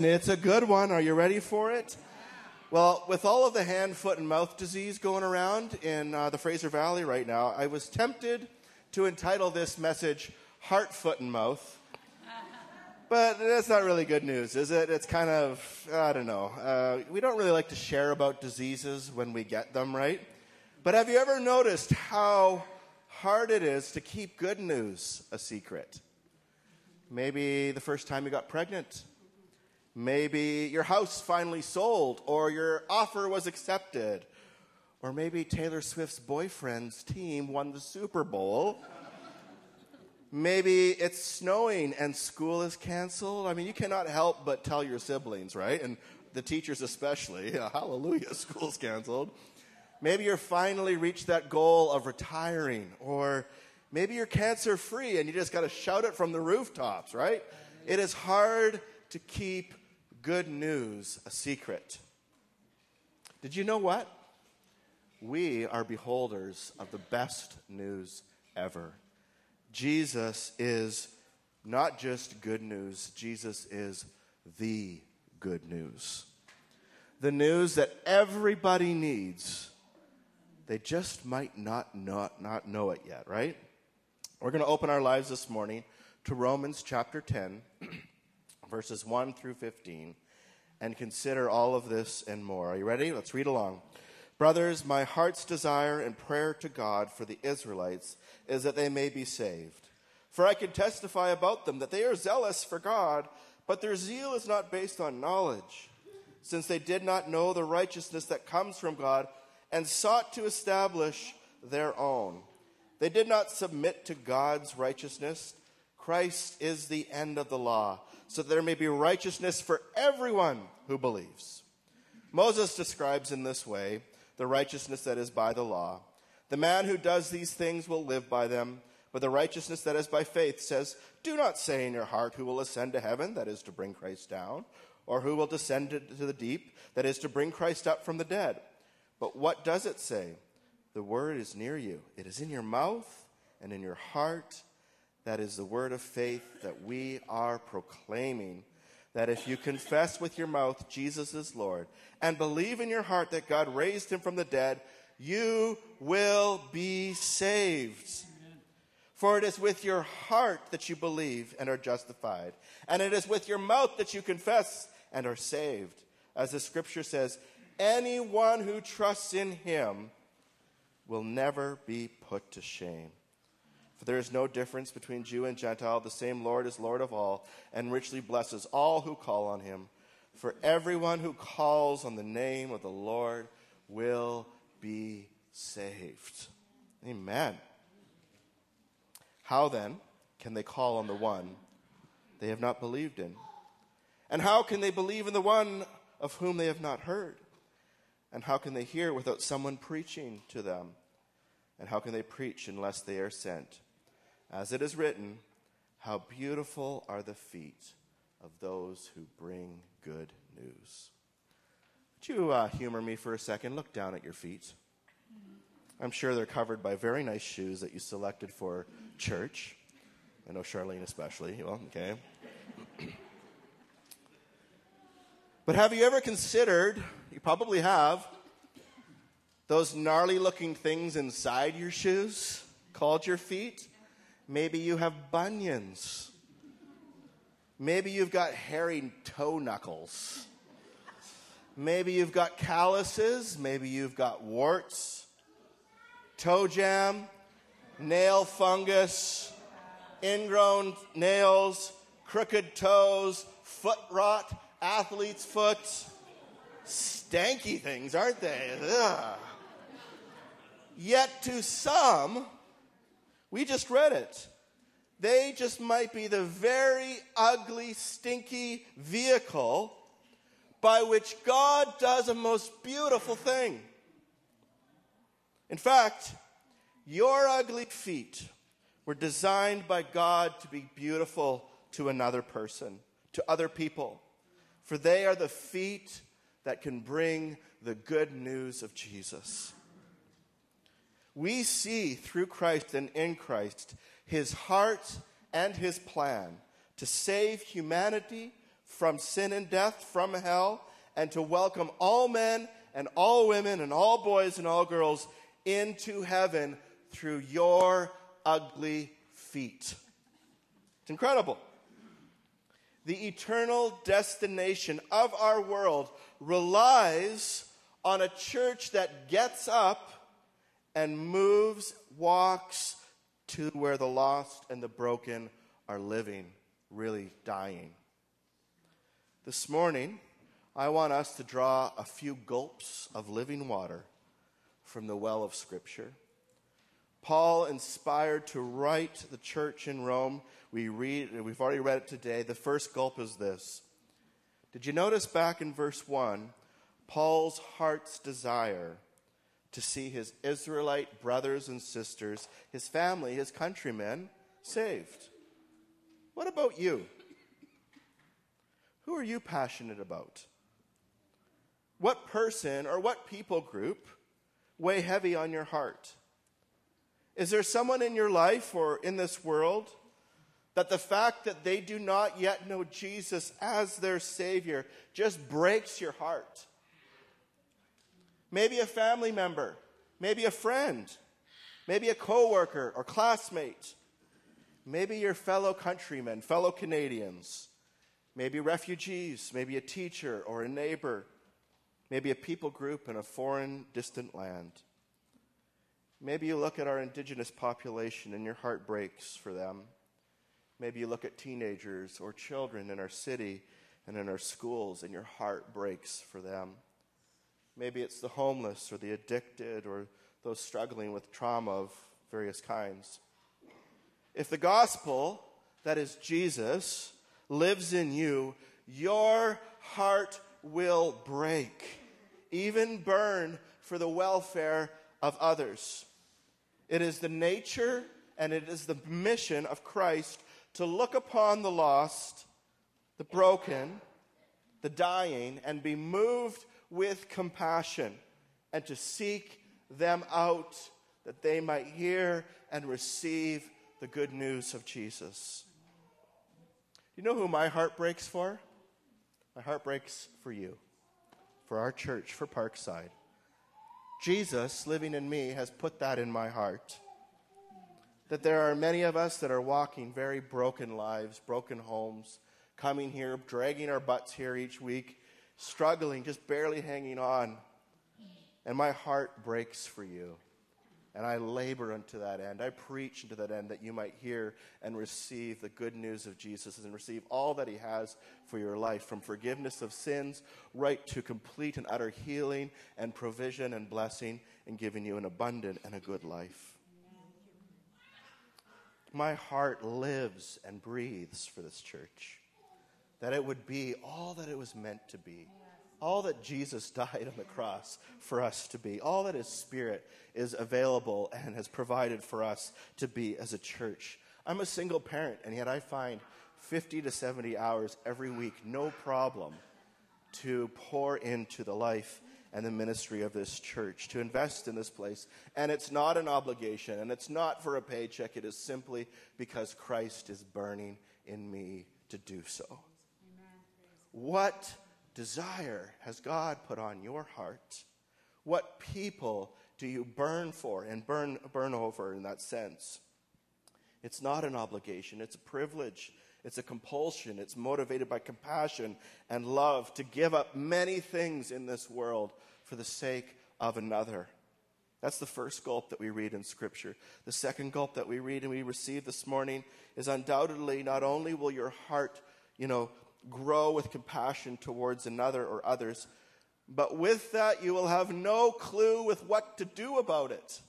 It's a good one. Are you ready for it? Well, with all of the hand, foot, and mouth disease going around in uh, the Fraser Valley right now, I was tempted to entitle this message Heart, Foot, and Mouth. But that's not really good news, is it? It's kind of, I don't know. Uh, we don't really like to share about diseases when we get them, right? But have you ever noticed how hard it is to keep good news a secret? Maybe the first time you got pregnant Maybe your house finally sold, or your offer was accepted, or maybe Taylor Swift's boyfriend's team won the Super Bowl. Maybe it's snowing and school is canceled. I mean, you cannot help but tell your siblings, right? And the teachers especially. Hallelujah, school's canceled. Maybe you're finally reached that goal of retiring, or maybe you're cancer free and you just got to shout it from the rooftops, right? It is hard to keep good news a secret. Did you know what? We are beholders of the best news ever. Jesus is not just good news, Jesus is the good news. The news that everybody needs. They just might not, not, not know it yet, right? We're going to open our lives this morning to Romans chapter 10. verses 1 through 15, and consider all of this and more. Are you ready? Let's read along. Brothers, my heart's desire and prayer to God for the Israelites is that they may be saved. For I can testify about them that they are zealous for God, but their zeal is not based on knowledge, since they did not know the righteousness that comes from God and sought to establish their own. They did not submit to God's righteousness. Christ is the end of the law so that there may be righteousness for everyone who believes. Moses describes in this way the righteousness that is by the law. The man who does these things will live by them, but the righteousness that is by faith says, Do not say in your heart, Who will ascend to heaven, that is to bring Christ down, or who will descend to the deep, that is to bring Christ up from the dead. But what does it say? The word is near you, it is in your mouth and in your heart that is the word of faith that we are proclaiming. That if you confess with your mouth Jesus is Lord and believe in your heart that God raised him from the dead, you will be saved. For it is with your heart that you believe and are justified, and it is with your mouth that you confess and are saved. As the scripture says, anyone who trusts in him will never be put to shame. For there is no difference between Jew and Gentile. The same Lord is Lord of all, and richly blesses all who call on him. For everyone who calls on the name of the Lord will be saved. Amen. How then can they call on the one they have not believed in? And how can they believe in the one of whom they have not heard? And how can they hear without someone preaching to them? And how can they preach unless they are sent? As it is written, How beautiful are the feet of those who bring good news. Would you uh, humor me for a second? Look down at your feet. I'm sure they're covered by very nice shoes that you selected for church. I know Charlene especially. Well, okay. but have you ever considered, you probably have, those gnarly looking things inside your shoes called your feet? Maybe you have bunions. Maybe you've got hairy toe knuckles. Maybe you've got calluses. Maybe you've got warts, toe jam, nail fungus, ingrown nails, crooked toes, foot rot, athlete's foot. Stanky things, aren't they? Ugh. Yet to some, we just read it. They just might be the very ugly, stinky vehicle by which God does a most beautiful thing. In fact, your ugly feet were designed by God to be beautiful to another person, to other people, for they are the feet that can bring the good news of Jesus we see through Christ and in Christ his heart and his plan to save humanity from sin and death, from hell, and to welcome all men and all women and all boys and all girls into heaven through your ugly feet. It's incredible. The eternal destination of our world relies on a church that gets up and moves, walks to where the lost and the broken are living, really dying. This morning, I want us to draw a few gulps of living water from the well of Scripture. Paul inspired to write the church in Rome. We read, we've already read it today. The first gulp is this. Did you notice back in verse 1 Paul's heart's desire to see his Israelite brothers and sisters, his family, his countrymen saved? What about you? Who are you passionate about? What person or what people group weigh heavy on your heart? Is there someone in your life or in this world that the fact that they do not yet know Jesus as their Savior just breaks your heart? Maybe a family member, maybe a friend, maybe a coworker or classmate, maybe your fellow countrymen, fellow Canadians, maybe refugees, maybe a teacher or a neighbor, maybe a people group in a foreign, distant land. Maybe you look at our indigenous population and your heart breaks for them. Maybe you look at teenagers or children in our city and in our schools and your heart breaks for them. Maybe it's the homeless or the addicted or those struggling with trauma of various kinds. If the gospel, that is Jesus, lives in you, your heart will break, even burn for the welfare of others. It is the nature and it is the mission of Christ to look upon the lost, the broken, the dying, and be moved with compassion and to seek them out that they might hear and receive the good news of Jesus. You know who my heart breaks for? My heart breaks for you, for our church, for Parkside. Jesus living in me has put that in my heart. That there are many of us that are walking very broken lives, broken homes, coming here, dragging our butts here each week, struggling, just barely hanging on. And my heart breaks for you. And I labor unto that end. I preach unto that end that you might hear and receive the good news of Jesus and receive all that He has for your life from forgiveness of sins right to complete and utter healing and provision and blessing and giving you an abundant and a good life. My heart lives and breathes for this church, that it would be all that it was meant to be all that Jesus died on the cross for us to be, all that His Spirit is available and has provided for us to be as a church. I'm a single parent, and yet I find 50 to 70 hours every week, no problem, to pour into the life and the ministry of this church, to invest in this place. And it's not an obligation, and it's not for a paycheck. It is simply because Christ is burning in me to do so. What desire has God put on your heart? What people do you burn for and burn, burn over in that sense? It's not an obligation, it's a privilege, it's a compulsion, it's motivated by compassion and love to give up many things in this world for the sake of another. That's the first gulp that we read in Scripture. The second gulp that we read and we receive this morning is undoubtedly not only will your heart, you know, grow with compassion towards another or others. But with that, you will have no clue with what to do about it.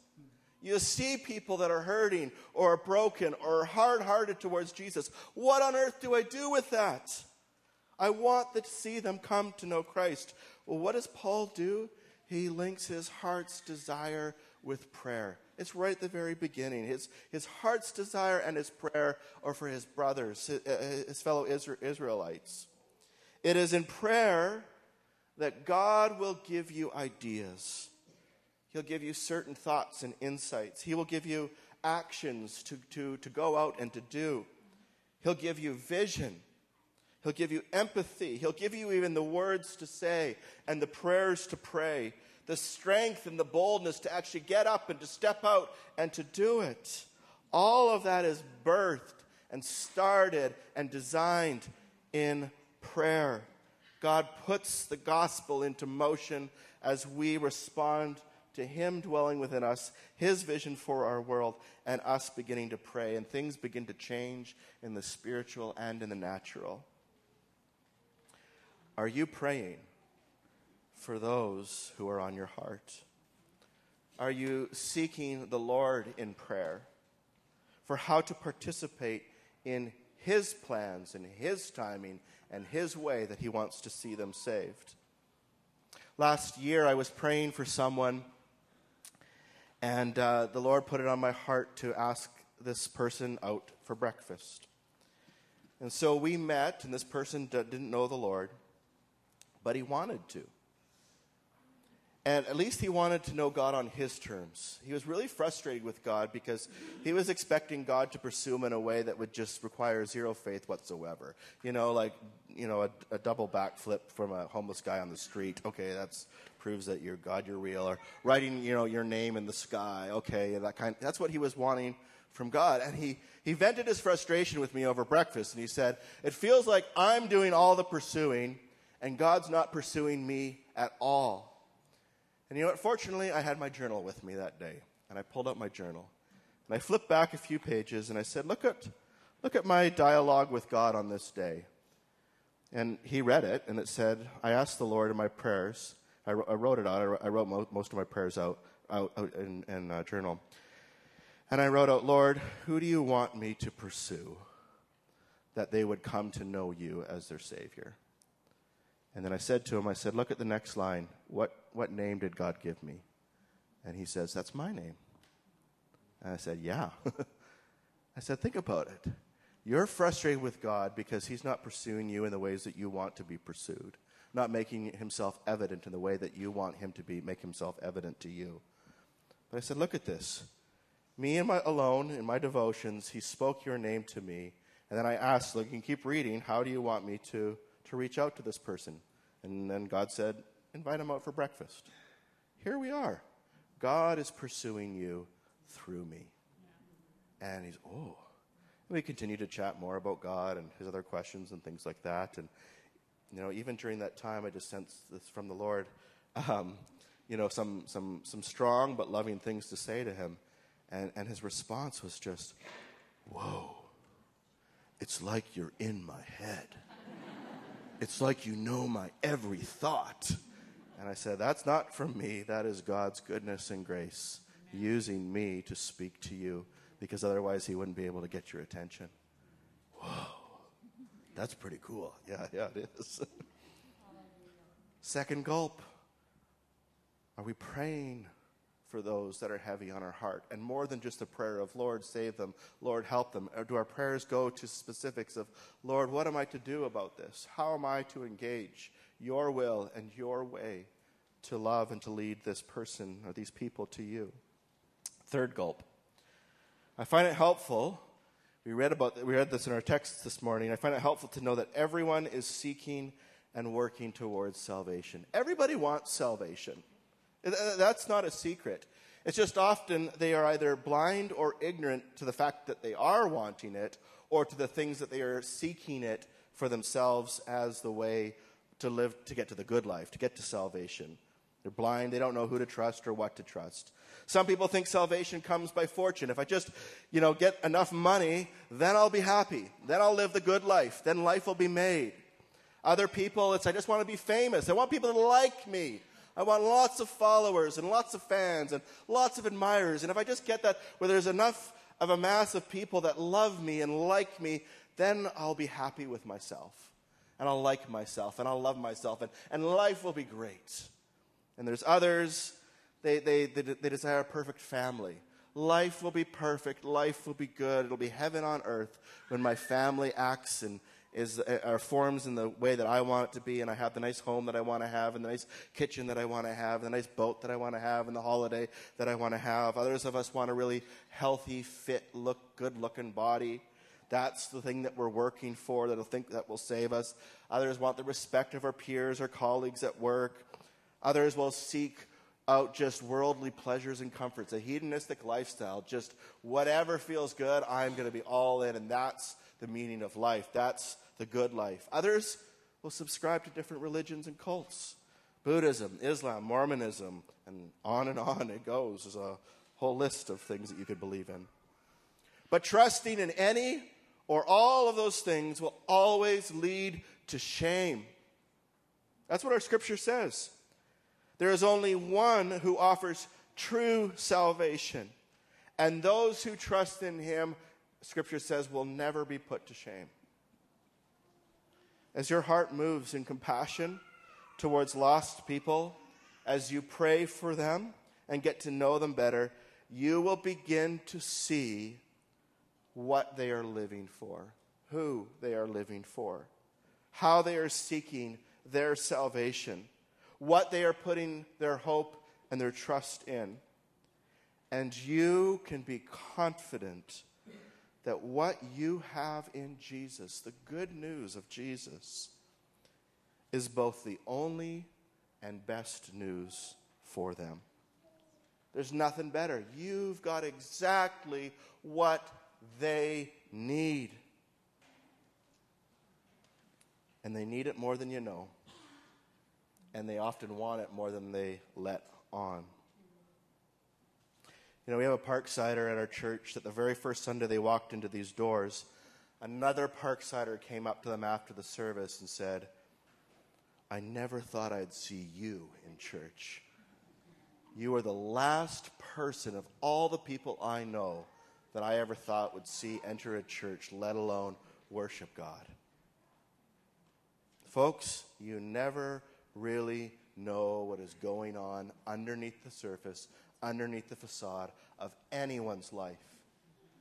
You see people that are hurting or broken or hard hearted towards Jesus. What on earth do I do with that? I want to see them come to know Christ. Well, what does Paul do? He links his heart's desire with prayer. It's right at the very beginning. His, his heart's desire and his prayer are for his brothers, his, uh, his fellow Israelites. It is in prayer that God will give you ideas. He'll give you certain thoughts and insights. He will give you actions to, to, to go out and to do. He'll give you vision. He'll give you empathy. He'll give you even the words to say and the prayers to pray, the strength and the boldness to actually get up and to step out and to do it. All of that is birthed and started and designed in prayer. God puts the gospel into motion as we respond to Him dwelling within us, His vision for our world, and us beginning to pray, and things begin to change in the spiritual and in the natural. Are you praying for those who are on your heart? Are you seeking the Lord in prayer for how to participate in His plans and His timing and His way that He wants to see them saved? Last year, I was praying for someone, and uh, the Lord put it on my heart to ask this person out for breakfast. And so we met, and this person d- didn't know the Lord but he wanted to. And at least he wanted to know God on his terms. He was really frustrated with God because he was expecting God to pursue him in a way that would just require zero faith whatsoever. You know, like, you know, a, a double backflip from a homeless guy on the street. Okay, that proves that you're God, you're real. Or writing, you know, your name in the sky. Okay, that kind. That's what he was wanting from God. And he, he vented his frustration with me over breakfast. And he said, It feels like I'm doing all the pursuing and God's not pursuing me at all. And you know what? Fortunately, I had my journal with me that day, and I pulled out my journal. And I flipped back a few pages, and I said, Look at, look at my dialogue with God on this day. And he read it, and it said, I asked the Lord in my prayers. I, I wrote it out. I wrote mo- most of my prayers out, out, out in, in uh, journal. And I wrote out, Lord, who do you want me to pursue that they would come to know you as their Savior? And then I said to him, I said, Look at the next line. What, what name did God give me? And he says, That's my name. And I said, Yeah. I said, Think about it. You're frustrated with God because he's not pursuing you in the ways that you want to be pursued, not making himself evident in the way that you want him to be, make himself evident to you. But I said, Look at this. Me and my alone in my devotions, he spoke your name to me. And then I asked, look, you can keep reading. How do you want me to to reach out to this person. And then God said, invite him out for breakfast. Here we are. God is pursuing you through me. And he's, oh. And we continue to chat more about God and his other questions and things like that. And, you know, even during that time, I just sensed this from the Lord, um, you know, some, some, some strong but loving things to say to him. And, and his response was just, whoa, it's like you're in my head. It's like you know my every thought. And I said, That's not from me. That is God's goodness and grace using me to speak to you because otherwise he wouldn't be able to get your attention. Whoa. That's pretty cool. Yeah, yeah, it is. Second gulp. Are we praying for those that are heavy on our heart. And more than just a prayer of, Lord, save them, Lord, help them. Or do our prayers go to specifics of, Lord, what am I to do about this? How am I to engage your will and your way to love and to lead this person or these people to you? Third gulp. I find it helpful. We read about we read this in our text this morning. I find it helpful to know that everyone is seeking and working towards salvation. Everybody wants salvation. That's not a secret. It's just often they are either blind or ignorant to the fact that they are wanting it or to the things that they are seeking it for themselves as the way to live to get to the good life, to get to salvation. They're blind, they don't know who to trust or what to trust. Some people think salvation comes by fortune. If I just, you know, get enough money, then I'll be happy. Then I'll live the good life. Then life will be made. Other people, it's I just want to be famous. I want people to like me. I want lots of followers and lots of fans and lots of admirers. And if I just get that where there's enough of a mass of people that love me and like me, then I'll be happy with myself. And I'll like myself and I'll love myself and, and life will be great. And there's others, they, they, they, they desire a perfect family. Life will be perfect. Life will be good. It'll be heaven on earth when my family acts and is are uh, forms in the way that I want it to be, and I have the nice home that I want to have, and the nice kitchen that I want to have, and the nice boat that I want to have, and the holiday that I want to have. Others of us want a really healthy, fit, look good looking body. That's the thing that we're working for, that'll think that will save us. Others want the respect of our peers or colleagues at work. Others will seek out just worldly pleasures and comforts, a hedonistic lifestyle, just whatever feels good, I'm going to be all in, and that's the meaning of life. That's the good life. Others will subscribe to different religions and cults Buddhism, Islam, Mormonism, and on and on it goes. There's a whole list of things that you could believe in. But trusting in any or all of those things will always lead to shame. That's what our scripture says. There is only one who offers true salvation, and those who trust in him, scripture says, will never be put to shame. As your heart moves in compassion towards lost people, as you pray for them and get to know them better, you will begin to see what they are living for, who they are living for, how they are seeking their salvation, what they are putting their hope and their trust in. And you can be confident that what you have in Jesus, the good news of Jesus, is both the only and best news for them. There's nothing better. You've got exactly what they need. And they need it more than you know. And they often want it more than they let on. You know, we have a Parksider at our church that the very first Sunday they walked into these doors, another Parksider came up to them after the service and said, I never thought I'd see you in church. You are the last person of all the people I know that I ever thought would see enter a church, let alone worship God. Folks, you never really know what is going on underneath the surface, underneath the facade of anyone's life.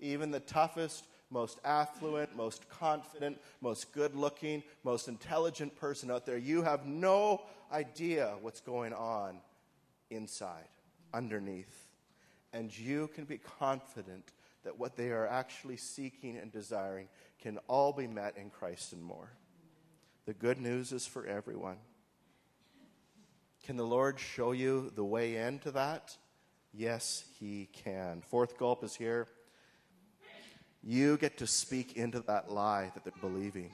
Even the toughest, most affluent, most confident, most good looking, most intelligent person out there, you have no idea what's going on inside, underneath. And you can be confident that what they are actually seeking and desiring can all be met in Christ and more. The good news is for everyone. Can the Lord show you the way into that? Yes, He can. Fourth gulp is here. You get to speak into that lie that they're believing.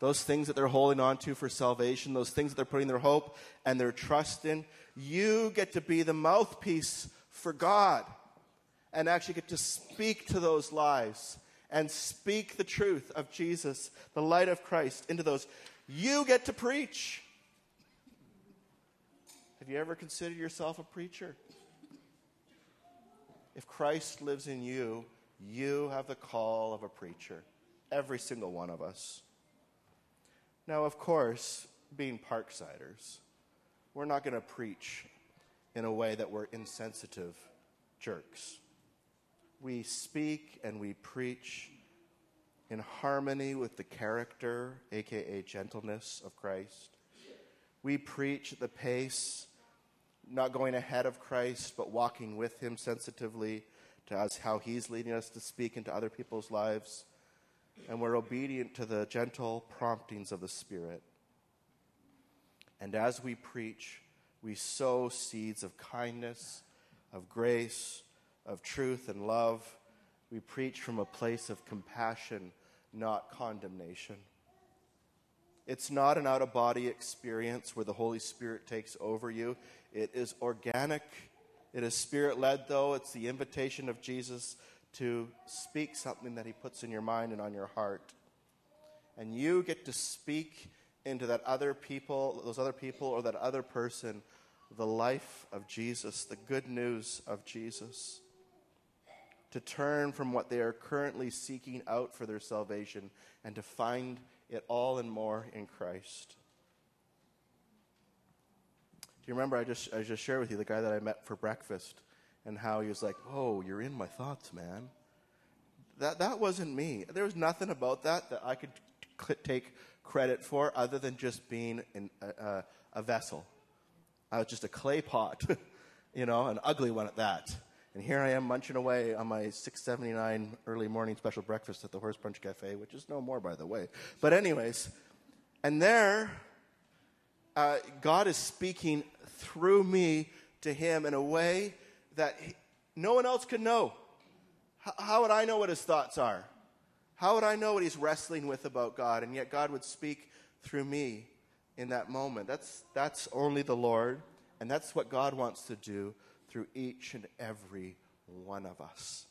Those things that they're holding on to for salvation, those things that they're putting their hope and their trust in, you get to be the mouthpiece for God and actually get to speak to those lives and speak the truth of Jesus, the light of Christ, into those. You get to preach. Have you ever considered yourself a preacher? If Christ lives in you, you have the call of a preacher. Every single one of us. Now, of course, being Parksiders, we're not going to preach in a way that we're insensitive jerks we speak and we preach in harmony with the character, aka gentleness, of Christ. We preach at the pace, not going ahead of Christ, but walking with Him sensitively to us, how He's leading us to speak into other people's lives. And we're obedient to the gentle promptings of the Spirit. And as we preach, we sow seeds of kindness, of grace, of truth and love. We preach from a place of compassion, not condemnation. It's not an out of body experience where the Holy Spirit takes over you. It is organic. It is spirit led, though. It's the invitation of Jesus to speak something that He puts in your mind and on your heart. And you get to speak into that other people, those other people, or that other person, the life of Jesus, the good news of Jesus to turn from what they are currently seeking out for their salvation and to find it all and more in Christ. Do you remember I just I just shared with you the guy that I met for breakfast and how he was like, "Oh, you're in my thoughts, man." That that wasn't me. There was nothing about that that I could take credit for other than just being a, a vessel. I was just a clay pot, you know, an ugly one at that And here I am munching away on my 679 early morning special breakfast at the Horse Punch Cafe, which is no more, by the way. But, anyways, and there, uh, God is speaking through me to him in a way that he, no one else could know. H- how would I know what his thoughts are? How would I know what he's wrestling with about God? And yet, God would speak through me in that moment. That's, that's only the Lord, and that's what God wants to do through each and every one of us.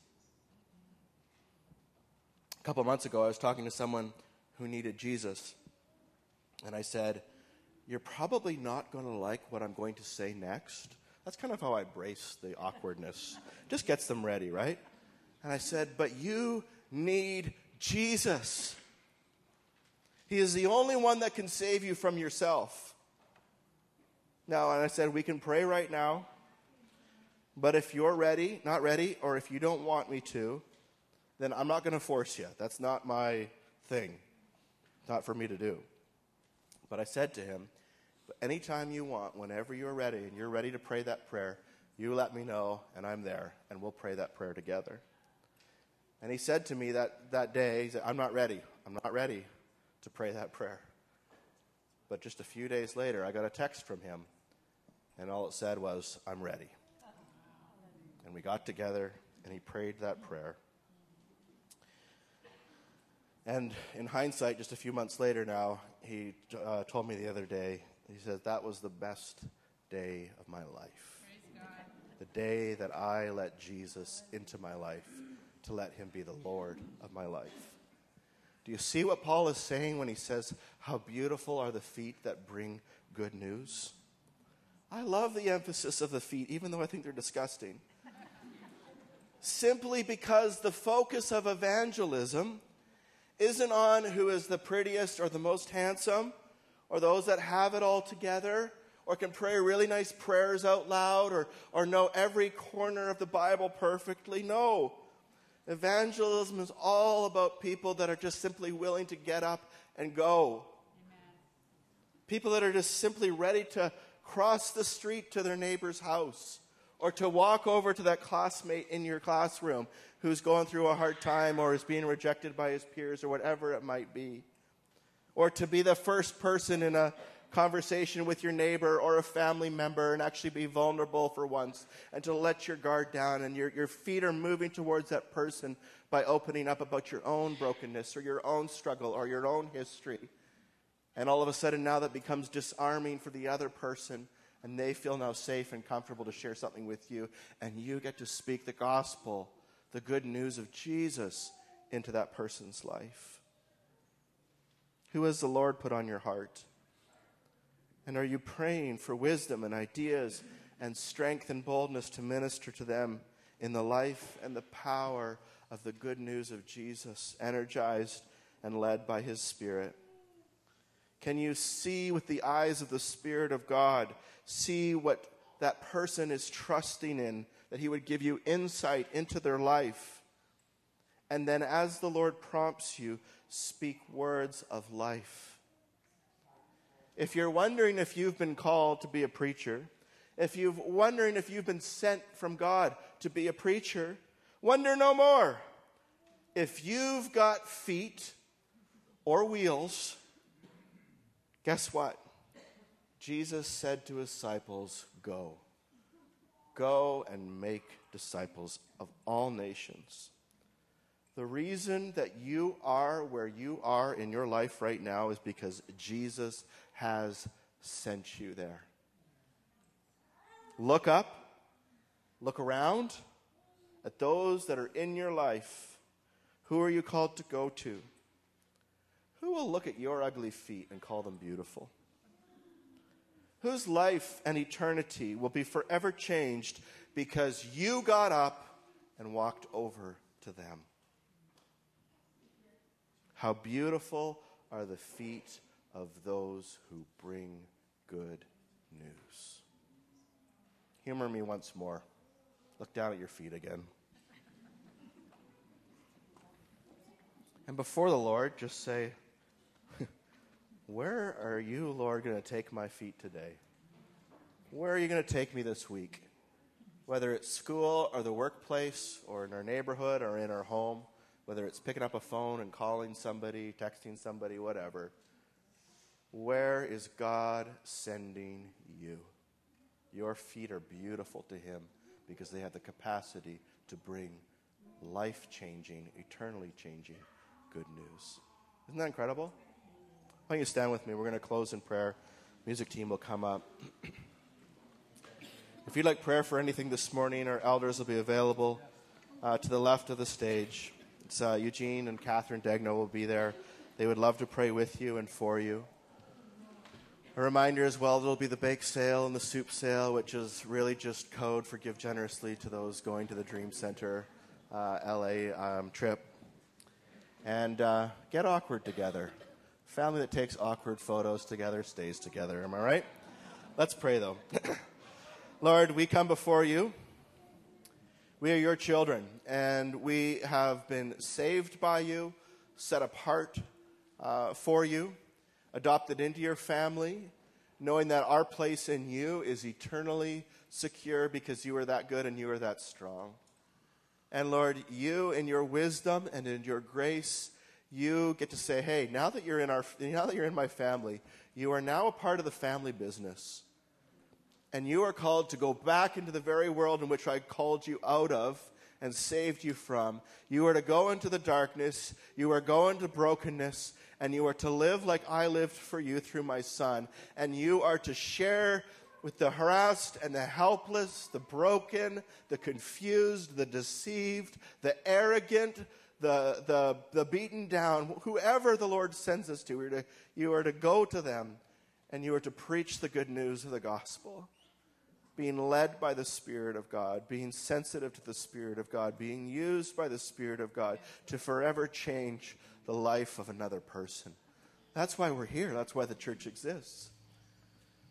A couple months ago, I was talking to someone who needed Jesus, and I said, You're probably not going to like what I'm going to say next. That's kind of how I brace the awkwardness. Just gets them ready, right? And I said, But you need Jesus. He is the only one that can save you from yourself. Now, and I said, We can pray right now. But if you're ready, not ready, or if you don't want me to, then I'm not going to force you. That's not my thing. Not for me to do. But I said to him, anytime you want, whenever you're ready and you're ready to pray that prayer, you let me know and I'm there and we'll pray that prayer together. And he said to me that, that day, he said, I'm not ready. I'm not ready to pray that prayer. But just a few days later, I got a text from him, and all it said was, I'm ready. And we got together, and he prayed that prayer. And in hindsight, just a few months later now, he uh, told me the other day, he said, That was the best day of my life. The day that I let Jesus into my life to let him be the Lord of my life. Do you see what Paul is saying when he says, How beautiful are the feet that bring good news? I love the emphasis of the feet, even though I think they're disgusting simply because the focus of evangelism isn't on who is the prettiest or the most handsome or those that have it all together or can pray really nice prayers out loud or, or know every corner of the Bible perfectly. No. Evangelism is all about people that are just simply willing to get up and go. Amen. People that are just simply ready to cross the street to their neighbor's house or to walk over to that classmate in your classroom who's going through a hard time or is being rejected by his peers or whatever it might be. Or to be the first person in a conversation with your neighbor or a family member and actually be vulnerable for once and to let your guard down and your, your feet are moving towards that person by opening up about your own brokenness or your own struggle or your own history. And all of a sudden now that becomes disarming for the other person and they feel now safe and comfortable to share something with you, and you get to speak the gospel, the good news of Jesus, into that person's life. Who has the Lord put on your heart? And are you praying for wisdom and ideas and strength and boldness to minister to them in the life and the power of the good news of Jesus, energized and led by his Spirit? Can you see with the eyes of the Spirit of God see what that person is trusting in, that He would give you insight into their life. And then, as the Lord prompts you, speak words of life. If you're wondering if you've been called to be a preacher, if you're wondering if you've been sent from God to be a preacher, wonder no more. If you've got feet or wheels, guess what? Jesus said to his disciples, Go. Go and make disciples of all nations. The reason that you are where you are in your life right now is because Jesus has sent you there. Look up, look around at those that are in your life. Who are you called to go to? Who will look at your ugly feet and call them beautiful? whose life and eternity will be forever changed because you got up and walked over to them. How beautiful are the feet of those who bring good news. Humor me once more. Look down at your feet again. And before the Lord, just say, where are you, Lord, going to take my feet today? Where are you going to take me this week? whether it's school or the workplace or in our neighborhood or in our home, whether it's picking up a phone and calling somebody, texting somebody, whatever. Where is God sending you? Your feet are beautiful to Him because they have the capacity to bring life changing, eternally changing good news. Isn't that incredible? Why don't you stand with me? We're going to close in prayer. Music team will come up. if you'd like prayer for anything this morning, our elders will be available uh, to the left of the stage. It's uh, Eugene and Catherine Degno will be there. They would love to pray with you and for you. A reminder as well, there'll be the bake sale and the soup sale, which is really just code for give generously to those going to the Dream Center uh, LA um, trip. And uh, get awkward together. Family that takes awkward photos together stays together. Am I right? Let's pray though. Lord, we come before you. We are your children, and we have been saved by you, set apart uh, for you adopted into your family, knowing that our place in you is eternally secure because you are that good and you are that strong. And Lord, you in your wisdom and in your grace, you get to say, "Hey, now that you're in our now that you're in my family, you are now a part of the family business." And you are called to go back into the very world in which I called you out of and saved you from. You are to go into the darkness. You are going to brokenness and you are to live like I lived for you through my son. And you are to share with the harassed and the helpless, the broken, the confused, the deceived, the arrogant, the, the, the beaten down, whoever the Lord sends us to, to, you are to go to them and you are to preach the good news of the gospel. Being led by the Spirit of God, being sensitive to the Spirit of God, being used by the Spirit of God to forever change the life of another person. That's why we're here. That's why the church exists.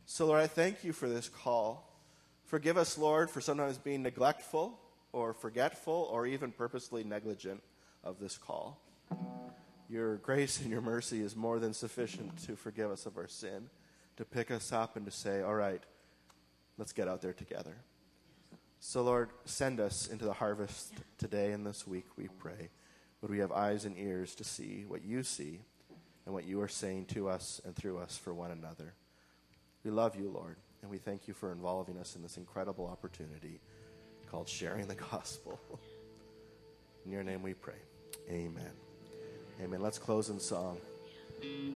So, Lord, I thank you for this call. Forgive us, Lord, for sometimes being neglectful or forgetful or even purposely negligent of this call. Your grace and your mercy is more than sufficient to forgive us of our sin, to pick us up and to say, all right, let's get out there together. So, Lord, send us into the harvest today and this week, we pray. Would we have eyes and ears to see what you see and what you are saying to us and through us for one another? We love you, Lord, and we thank you for involving us in this incredible opportunity called sharing the gospel. In your name we pray. Amen. Amen. Let's close in song.